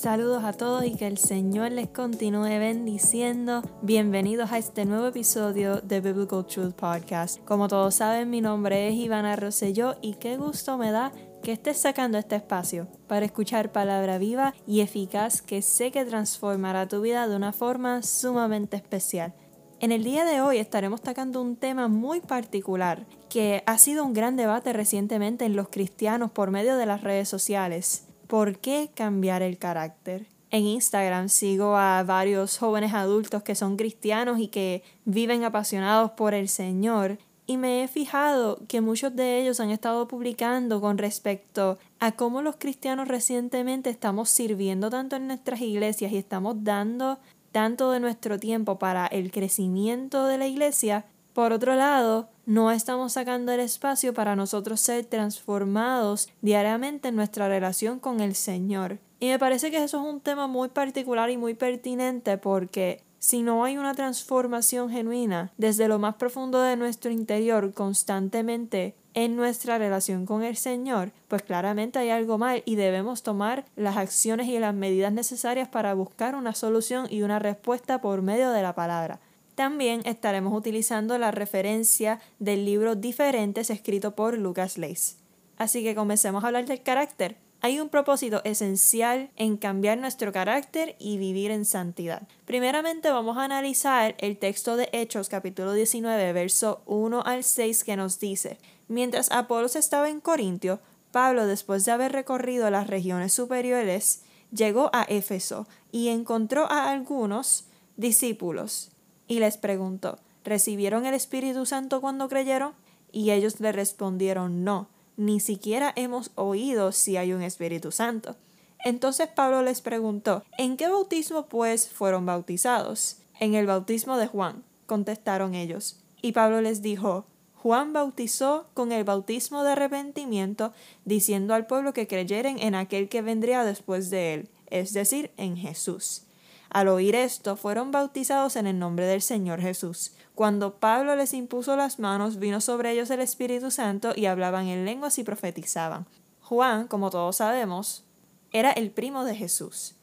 Saludos a todos y que el Señor les continúe bendiciendo. Bienvenidos a este nuevo episodio de Biblical Truth Podcast. Como todos saben, mi nombre es Ivana Rosselló y qué gusto me da que estés sacando este espacio para escuchar palabra viva y eficaz que sé que transformará tu vida de una forma sumamente especial. En el día de hoy estaremos tocando un tema muy particular que ha sido un gran debate recientemente en los cristianos por medio de las redes sociales ¿Por qué cambiar el carácter? En Instagram sigo a varios jóvenes adultos que son cristianos y que viven apasionados por el Señor y me he fijado que muchos de ellos han estado publicando con respecto a cómo los cristianos recientemente estamos sirviendo tanto en nuestras iglesias y estamos dando tanto de nuestro tiempo para el crecimiento de la iglesia. Por otro lado, no estamos sacando el espacio para nosotros ser transformados diariamente en nuestra relación con el Señor. Y me parece que eso es un tema muy particular y muy pertinente porque si no hay una transformación genuina desde lo más profundo de nuestro interior constantemente en nuestra relación con el Señor, pues claramente hay algo mal y debemos tomar las acciones y las medidas necesarias para buscar una solución y una respuesta por medio de la palabra. También estaremos utilizando la referencia del libro Diferentes escrito por Lucas Leis. Así que comencemos a hablar del carácter. Hay un propósito esencial en cambiar nuestro carácter y vivir en santidad. Primeramente vamos a analizar el texto de Hechos capítulo 19 verso 1 al 6 que nos dice, mientras Apolos estaba en Corintio, Pablo después de haber recorrido las regiones superiores, llegó a Éfeso y encontró a algunos discípulos y les preguntó, ¿recibieron el Espíritu Santo cuando creyeron? Y ellos le respondieron, no, ni siquiera hemos oído si hay un Espíritu Santo. Entonces Pablo les preguntó, ¿en qué bautismo pues fueron bautizados? En el bautismo de Juan, contestaron ellos. Y Pablo les dijo, Juan bautizó con el bautismo de arrepentimiento, diciendo al pueblo que creyeren en aquel que vendría después de él, es decir, en Jesús. Al oír esto, fueron bautizados en el nombre del Señor Jesús. Cuando Pablo les impuso las manos, vino sobre ellos el Espíritu Santo y hablaban en lenguas y profetizaban. Juan, como todos sabemos, era el primo de Jesús.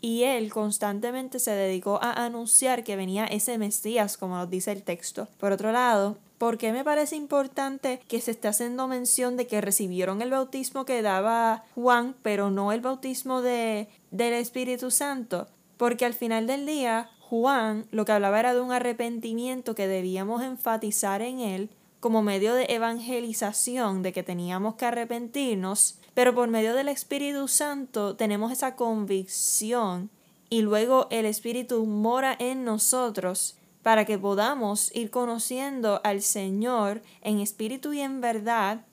Y él constantemente se dedicó a anunciar que venía ese Mesías, como nos dice el texto. Por otro lado, ¿por qué me parece importante que se esté haciendo mención de que recibieron el bautismo que daba Juan, pero no el bautismo de, del Espíritu Santo? Porque al final del día, Juan lo que hablaba era de un arrepentimiento que debíamos enfatizar en él como medio de evangelización, de que teníamos que arrepentirnos, pero por medio del Espíritu Santo tenemos esa convicción y luego el Espíritu mora en nosotros para que podamos ir conociendo al Señor en espíritu y en verdad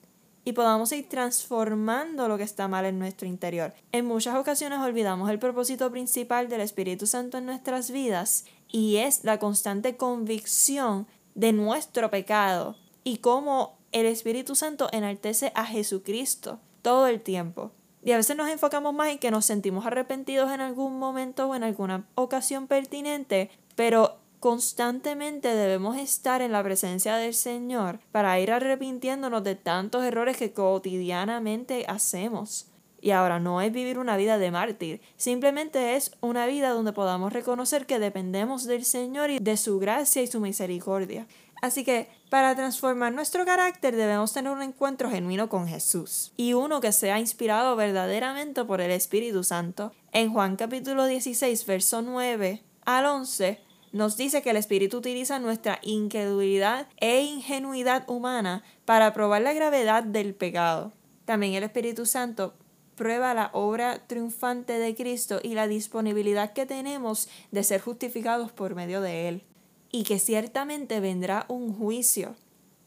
y podamos ir transformando lo que está mal en nuestro interior. En muchas ocasiones olvidamos el propósito principal del Espíritu Santo en nuestras vidas y es la constante convicción de nuestro pecado y cómo el Espíritu Santo enaltece a Jesucristo todo el tiempo. Y a veces nos enfocamos más en que nos sentimos arrepentidos en algún momento o en alguna ocasión pertinente, pero Constantemente debemos estar en la presencia del Señor para ir arrepintiéndonos de tantos errores que cotidianamente hacemos. Y ahora no es vivir una vida de mártir, simplemente es una vida donde podamos reconocer que dependemos del Señor y de su gracia y su misericordia. Así que para transformar nuestro carácter debemos tener un encuentro genuino con Jesús y uno que sea inspirado verdaderamente por el Espíritu Santo. En Juan capítulo 16, verso 9 al 11, nos dice que el Espíritu utiliza nuestra incredulidad e ingenuidad humana para probar la gravedad del pecado. También el Espíritu Santo prueba la obra triunfante de Cristo y la disponibilidad que tenemos de ser justificados por medio de Él. Y que ciertamente vendrá un juicio.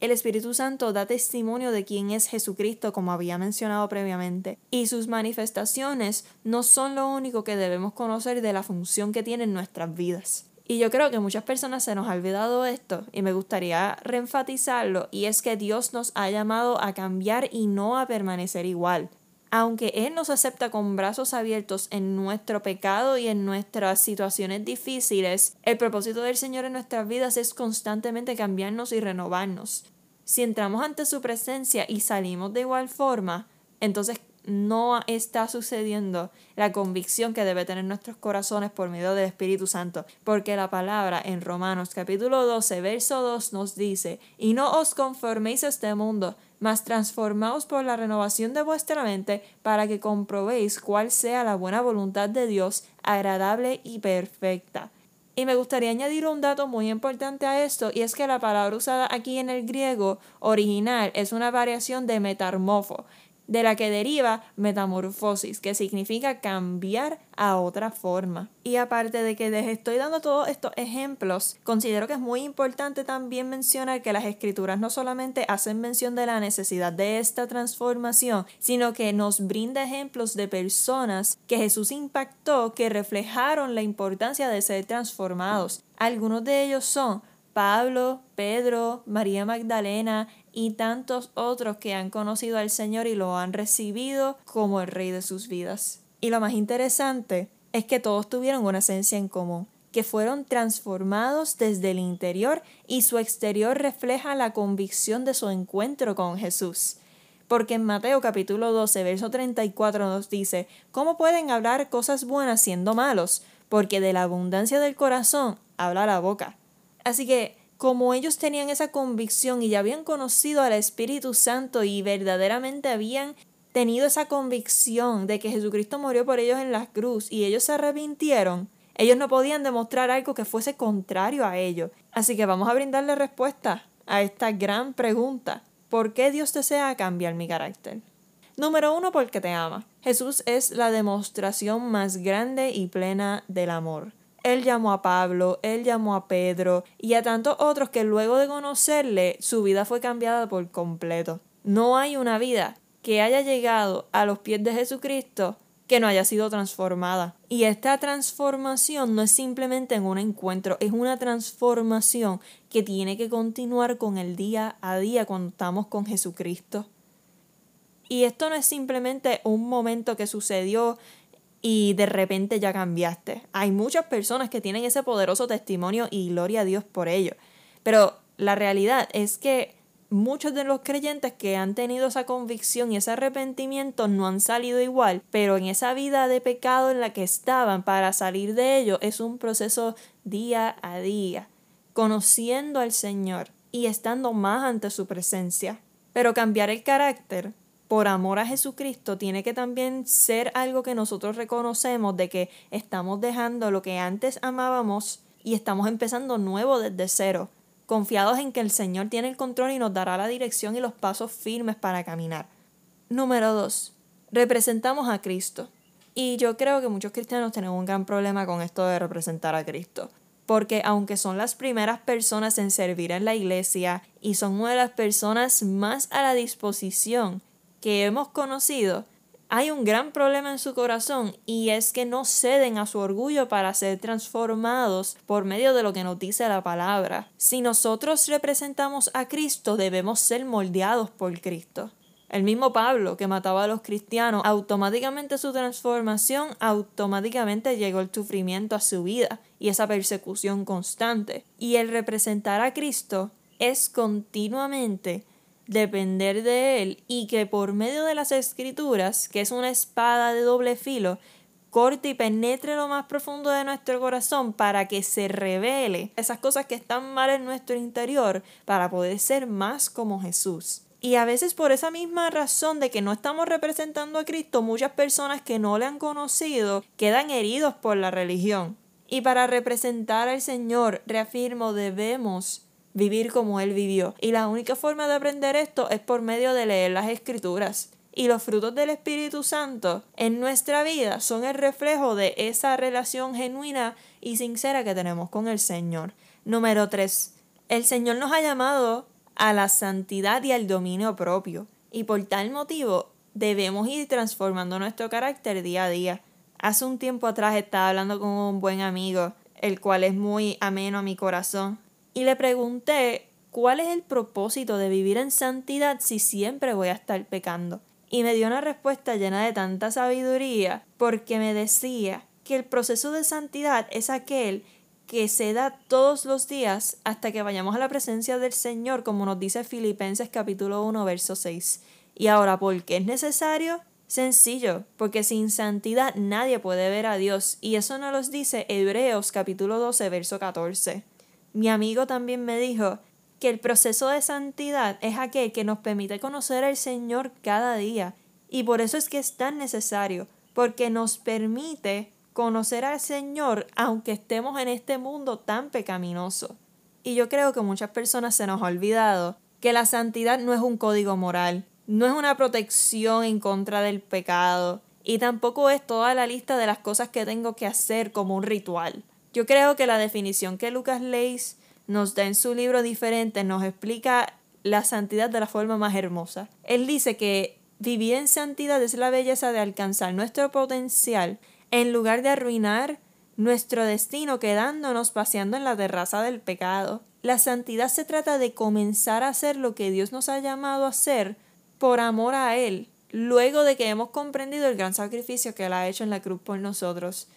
El Espíritu Santo da testimonio de quién es Jesucristo, como había mencionado previamente, y sus manifestaciones no son lo único que debemos conocer de la función que tienen nuestras vidas. Y yo creo que muchas personas se nos ha olvidado esto y me gustaría reenfatizarlo y es que Dios nos ha llamado a cambiar y no a permanecer igual. Aunque Él nos acepta con brazos abiertos en nuestro pecado y en nuestras situaciones difíciles, el propósito del Señor en nuestras vidas es constantemente cambiarnos y renovarnos. Si entramos ante su presencia y salimos de igual forma, entonces no está sucediendo la convicción que debe tener nuestros corazones por medio del Espíritu Santo, porque la palabra en Romanos capítulo 12, verso 2 nos dice, y no os conforméis a este mundo, mas transformaos por la renovación de vuestra mente para que comprobéis cuál sea la buena voluntad de Dios, agradable y perfecta. Y me gustaría añadir un dato muy importante a esto, y es que la palabra usada aquí en el griego original es una variación de metamorfo, de la que deriva metamorfosis, que significa cambiar a otra forma. Y aparte de que les estoy dando todos estos ejemplos, considero que es muy importante también mencionar que las escrituras no solamente hacen mención de la necesidad de esta transformación, sino que nos brinda ejemplos de personas que Jesús impactó que reflejaron la importancia de ser transformados. Algunos de ellos son Pablo, Pedro, María Magdalena y tantos otros que han conocido al Señor y lo han recibido como el Rey de sus vidas. Y lo más interesante es que todos tuvieron una esencia en común, que fueron transformados desde el interior y su exterior refleja la convicción de su encuentro con Jesús. Porque en Mateo capítulo 12, verso 34 nos dice, ¿cómo pueden hablar cosas buenas siendo malos? Porque de la abundancia del corazón habla la boca. Así que como ellos tenían esa convicción y ya habían conocido al Espíritu Santo y verdaderamente habían tenido esa convicción de que Jesucristo murió por ellos en la cruz y ellos se arrepintieron, ellos no podían demostrar algo que fuese contrario a ello. Así que vamos a brindarle respuesta a esta gran pregunta. ¿Por qué Dios desea cambiar mi carácter? Número uno, porque te ama. Jesús es la demostración más grande y plena del amor. Él llamó a Pablo, él llamó a Pedro y a tantos otros que luego de conocerle su vida fue cambiada por completo. No hay una vida que haya llegado a los pies de Jesucristo que no haya sido transformada. Y esta transformación no es simplemente en un encuentro, es una transformación que tiene que continuar con el día a día cuando estamos con Jesucristo. Y esto no es simplemente un momento que sucedió y de repente ya cambiaste. Hay muchas personas que tienen ese poderoso testimonio y gloria a Dios por ello. Pero la realidad es que muchos de los creyentes que han tenido esa convicción y ese arrepentimiento no han salido igual, pero en esa vida de pecado en la que estaban para salir de ello es un proceso día a día, conociendo al Señor y estando más ante su presencia. Pero cambiar el carácter por amor a Jesucristo tiene que también ser algo que nosotros reconocemos de que estamos dejando lo que antes amábamos y estamos empezando nuevo desde cero, confiados en que el Señor tiene el control y nos dará la dirección y los pasos firmes para caminar. Número 2. Representamos a Cristo. Y yo creo que muchos cristianos tenemos un gran problema con esto de representar a Cristo. Porque aunque son las primeras personas en servir en la iglesia y son una de las personas más a la disposición que hemos conocido, hay un gran problema en su corazón y es que no ceden a su orgullo para ser transformados por medio de lo que nos dice la palabra. Si nosotros representamos a Cristo, debemos ser moldeados por Cristo. El mismo Pablo que mataba a los cristianos, automáticamente su transformación, automáticamente llegó el sufrimiento a su vida y esa persecución constante. Y el representar a Cristo es continuamente depender de Él y que por medio de las escrituras, que es una espada de doble filo, corte y penetre lo más profundo de nuestro corazón para que se revele esas cosas que están mal en nuestro interior para poder ser más como Jesús. Y a veces por esa misma razón de que no estamos representando a Cristo, muchas personas que no le han conocido quedan heridos por la religión. Y para representar al Señor, reafirmo, debemos vivir como Él vivió. Y la única forma de aprender esto es por medio de leer las escrituras. Y los frutos del Espíritu Santo en nuestra vida son el reflejo de esa relación genuina y sincera que tenemos con el Señor. Número 3. El Señor nos ha llamado a la santidad y al dominio propio. Y por tal motivo debemos ir transformando nuestro carácter día a día. Hace un tiempo atrás estaba hablando con un buen amigo, el cual es muy ameno a mi corazón y le pregunté cuál es el propósito de vivir en santidad si siempre voy a estar pecando. Y me dio una respuesta llena de tanta sabiduría porque me decía que el proceso de santidad es aquel que se da todos los días hasta que vayamos a la presencia del Señor, como nos dice Filipenses capítulo 1, verso 6. Y ahora, ¿por qué es necesario? Sencillo, porque sin santidad nadie puede ver a Dios, y eso nos lo dice Hebreos capítulo 12, verso 14. Mi amigo también me dijo que el proceso de santidad es aquel que nos permite conocer al Señor cada día, y por eso es que es tan necesario, porque nos permite conocer al Señor aunque estemos en este mundo tan pecaminoso. Y yo creo que muchas personas se nos ha olvidado que la santidad no es un código moral, no es una protección en contra del pecado y tampoco es toda la lista de las cosas que tengo que hacer como un ritual. Yo creo que la definición que Lucas Leis nos da en su libro diferente nos explica la santidad de la forma más hermosa. Él dice que vivir en santidad es la belleza de alcanzar nuestro potencial en lugar de arruinar nuestro destino quedándonos paseando en la terraza del pecado. La santidad se trata de comenzar a hacer lo que Dios nos ha llamado a hacer por amor a Él, luego de que hemos comprendido el gran sacrificio que Él ha hecho en la cruz por nosotros.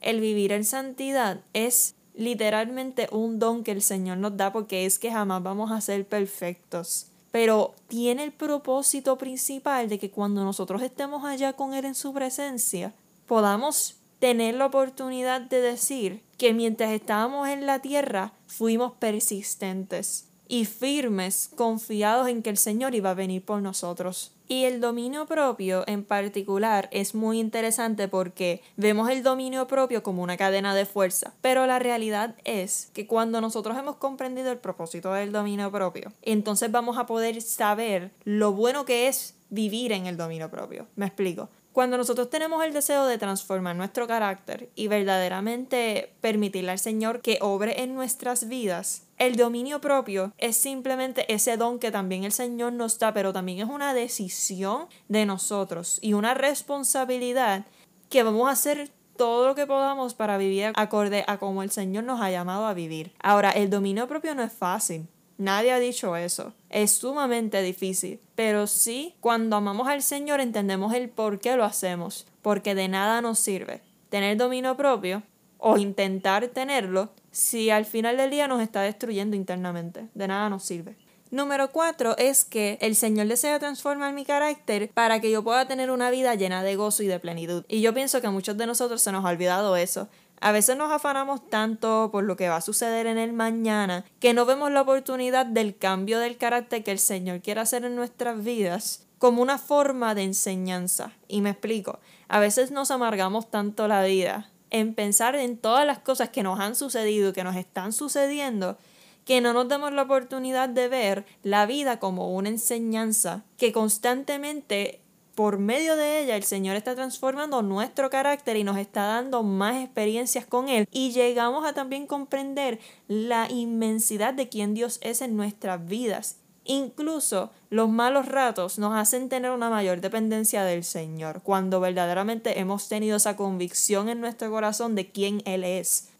El vivir en santidad es literalmente un don que el Señor nos da porque es que jamás vamos a ser perfectos. Pero tiene el propósito principal de que cuando nosotros estemos allá con Él en su presencia, podamos tener la oportunidad de decir que mientras estábamos en la tierra fuimos persistentes y firmes, confiados en que el Señor iba a venir por nosotros. Y el dominio propio en particular es muy interesante porque vemos el dominio propio como una cadena de fuerza, pero la realidad es que cuando nosotros hemos comprendido el propósito del dominio propio, entonces vamos a poder saber lo bueno que es vivir en el dominio propio. Me explico. Cuando nosotros tenemos el deseo de transformar nuestro carácter y verdaderamente permitirle al Señor que obre en nuestras vidas, el dominio propio es simplemente ese don que también el Señor nos da, pero también es una decisión de nosotros y una responsabilidad que vamos a hacer todo lo que podamos para vivir acorde a como el Señor nos ha llamado a vivir. Ahora, el dominio propio no es fácil. Nadie ha dicho eso. Es sumamente difícil. Pero sí, cuando amamos al Señor entendemos el por qué lo hacemos. Porque de nada nos sirve tener dominio propio o intentar tenerlo si al final del día nos está destruyendo internamente. De nada nos sirve. Número cuatro es que el Señor desea transformar mi carácter para que yo pueda tener una vida llena de gozo y de plenitud. Y yo pienso que a muchos de nosotros se nos ha olvidado eso. A veces nos afanamos tanto por lo que va a suceder en el mañana que no vemos la oportunidad del cambio del carácter que el Señor quiere hacer en nuestras vidas como una forma de enseñanza. Y me explico, a veces nos amargamos tanto la vida en pensar en todas las cosas que nos han sucedido, que nos están sucediendo, que no nos damos la oportunidad de ver la vida como una enseñanza que constantemente por medio de ella el Señor está transformando nuestro carácter y nos está dando más experiencias con Él y llegamos a también comprender la inmensidad de quien Dios es en nuestras vidas Incluso los malos ratos nos hacen tener una mayor dependencia del Señor, cuando verdaderamente hemos tenido esa convicción en nuestro corazón de quién Él es.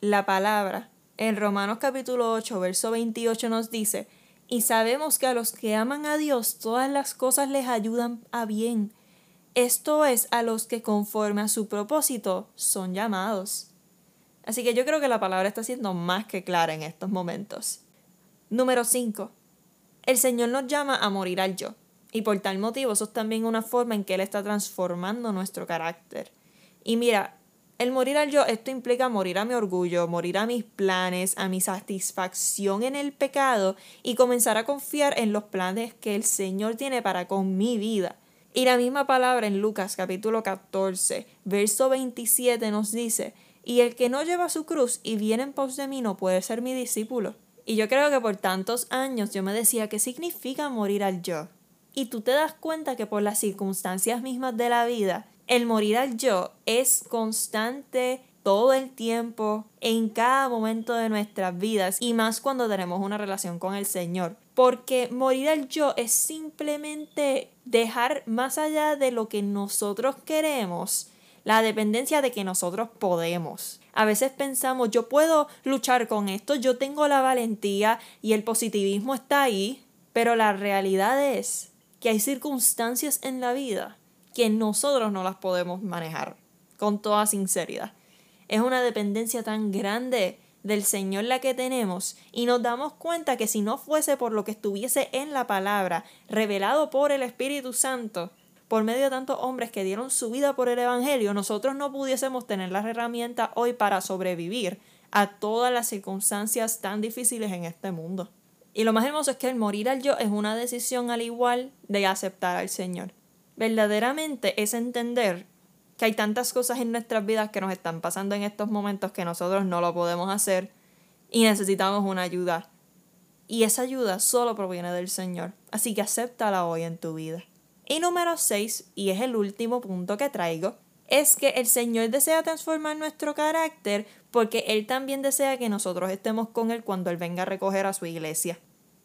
La palabra en Romanos capítulo 8, verso 28 nos dice, y sabemos que a los que aman a Dios todas las cosas les ayudan a bien. Esto es a los que conforme a su propósito son llamados. Así que yo creo que la palabra está siendo más que clara en estos momentos. Número 5. El Señor nos llama a morir al yo. Y por tal motivo, eso es también una forma en que Él está transformando nuestro carácter. Y mira, el morir al yo, esto implica morir a mi orgullo, morir a mis planes, a mi satisfacción en el pecado y comenzar a confiar en los planes que el Señor tiene para con mi vida. Y la misma palabra en Lucas capítulo 14, verso 27 nos dice, y el que no lleva su cruz y viene en pos de mí no puede ser mi discípulo. Y yo creo que por tantos años yo me decía, ¿qué significa morir al yo? Y tú te das cuenta que por las circunstancias mismas de la vida, el morir al yo es constante todo el tiempo, en cada momento de nuestras vidas y más cuando tenemos una relación con el Señor. Porque morir al yo es simplemente dejar más allá de lo que nosotros queremos la dependencia de que nosotros podemos. A veces pensamos, yo puedo luchar con esto, yo tengo la valentía y el positivismo está ahí, pero la realidad es que hay circunstancias en la vida que nosotros no las podemos manejar, con toda sinceridad. Es una dependencia tan grande del Señor la que tenemos y nos damos cuenta que si no fuese por lo que estuviese en la palabra, revelado por el Espíritu Santo, por medio de tantos hombres que dieron su vida por el Evangelio, nosotros no pudiésemos tener las herramientas hoy para sobrevivir a todas las circunstancias tan difíciles en este mundo. Y lo más hermoso es que el morir al yo es una decisión al igual de aceptar al Señor. Verdaderamente es entender que hay tantas cosas en nuestras vidas que nos están pasando en estos momentos que nosotros no lo podemos hacer y necesitamos una ayuda. Y esa ayuda solo proviene del Señor. Así que acéptala hoy en tu vida. Y número 6, y es el último punto que traigo, es que el Señor desea transformar nuestro carácter porque Él también desea que nosotros estemos con Él cuando Él venga a recoger a su iglesia.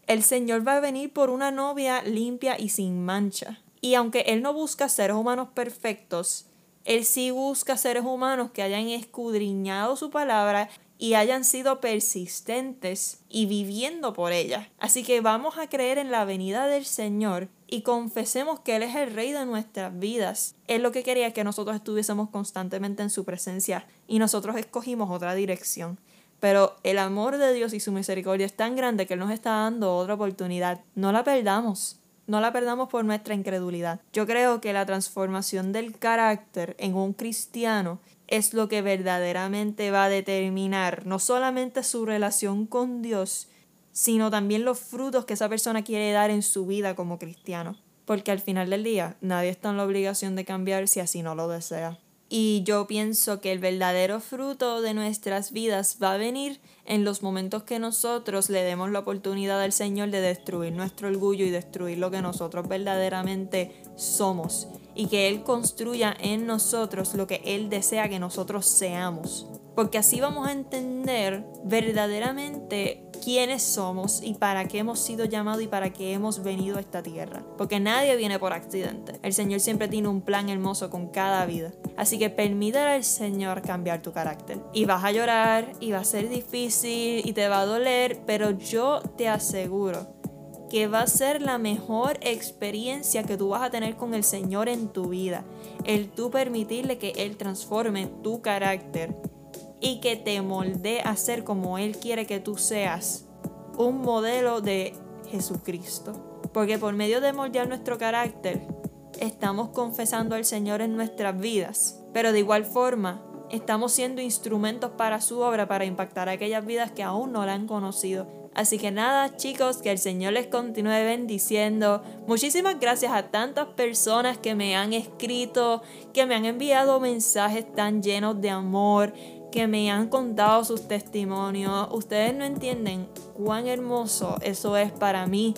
El Señor va a venir por una novia limpia y sin mancha. Y aunque Él no busca seres humanos perfectos, Él sí busca seres humanos que hayan escudriñado su palabra y hayan sido persistentes y viviendo por ella. Así que vamos a creer en la venida del Señor y confesemos que Él es el Rey de nuestras vidas. Él lo que quería que nosotros estuviésemos constantemente en su presencia y nosotros escogimos otra dirección. Pero el amor de Dios y su misericordia es tan grande que Él nos está dando otra oportunidad. No la perdamos. No la perdamos por nuestra incredulidad. Yo creo que la transformación del carácter en un cristiano es lo que verdaderamente va a determinar no solamente su relación con Dios, sino también los frutos que esa persona quiere dar en su vida como cristiano. Porque al final del día nadie está en la obligación de cambiar si así no lo desea. Y yo pienso que el verdadero fruto de nuestras vidas va a venir en los momentos que nosotros le demos la oportunidad al Señor de destruir nuestro orgullo y destruir lo que nosotros verdaderamente somos. Y que Él construya en nosotros lo que Él desea que nosotros seamos. Porque así vamos a entender verdaderamente quiénes somos y para qué hemos sido llamados y para qué hemos venido a esta tierra. Porque nadie viene por accidente. El Señor siempre tiene un plan hermoso con cada vida. Así que permítele al Señor cambiar tu carácter. Y vas a llorar y va a ser difícil y te va a doler, pero yo te aseguro que va a ser la mejor experiencia que tú vas a tener con el Señor en tu vida. El tú permitirle que Él transforme tu carácter y que te moldee a ser como Él quiere que tú seas, un modelo de Jesucristo. Porque por medio de moldear nuestro carácter, estamos confesando al Señor en nuestras vidas. Pero de igual forma, estamos siendo instrumentos para su obra, para impactar a aquellas vidas que aún no la han conocido. Así que nada, chicos, que el Señor les continúe bendiciendo. Muchísimas gracias a tantas personas que me han escrito, que me han enviado mensajes tan llenos de amor, que me han contado sus testimonios. Ustedes no entienden cuán hermoso eso es para mí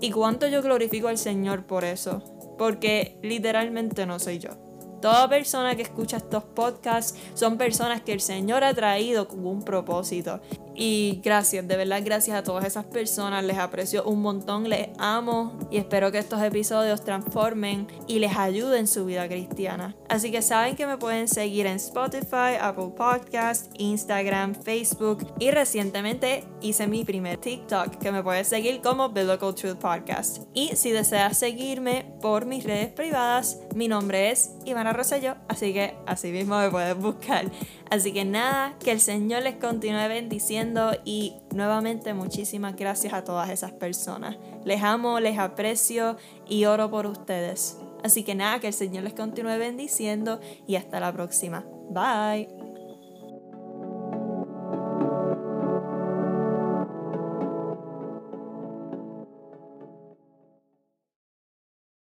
y cuánto yo glorifico al Señor por eso, porque literalmente no soy yo. Toda persona que escucha estos podcasts son personas que el Señor ha traído con un propósito. Y gracias, de verdad gracias a todas esas personas, les aprecio un montón, les amo y espero que estos episodios transformen y les ayuden en su vida cristiana. Así que saben que me pueden seguir en Spotify, Apple Podcast, Instagram, Facebook y recientemente hice mi primer TikTok que me puedes seguir como Biblical Truth Podcast. Y si deseas seguirme por mis redes privadas, mi nombre es Ivana Rosselló, así que así mismo me puedes buscar. Así que nada, que el Señor les continúe bendiciendo y nuevamente muchísimas gracias a todas esas personas. Les amo, les aprecio y oro por ustedes. Así que nada, que el Señor les continúe bendiciendo y hasta la próxima. Bye.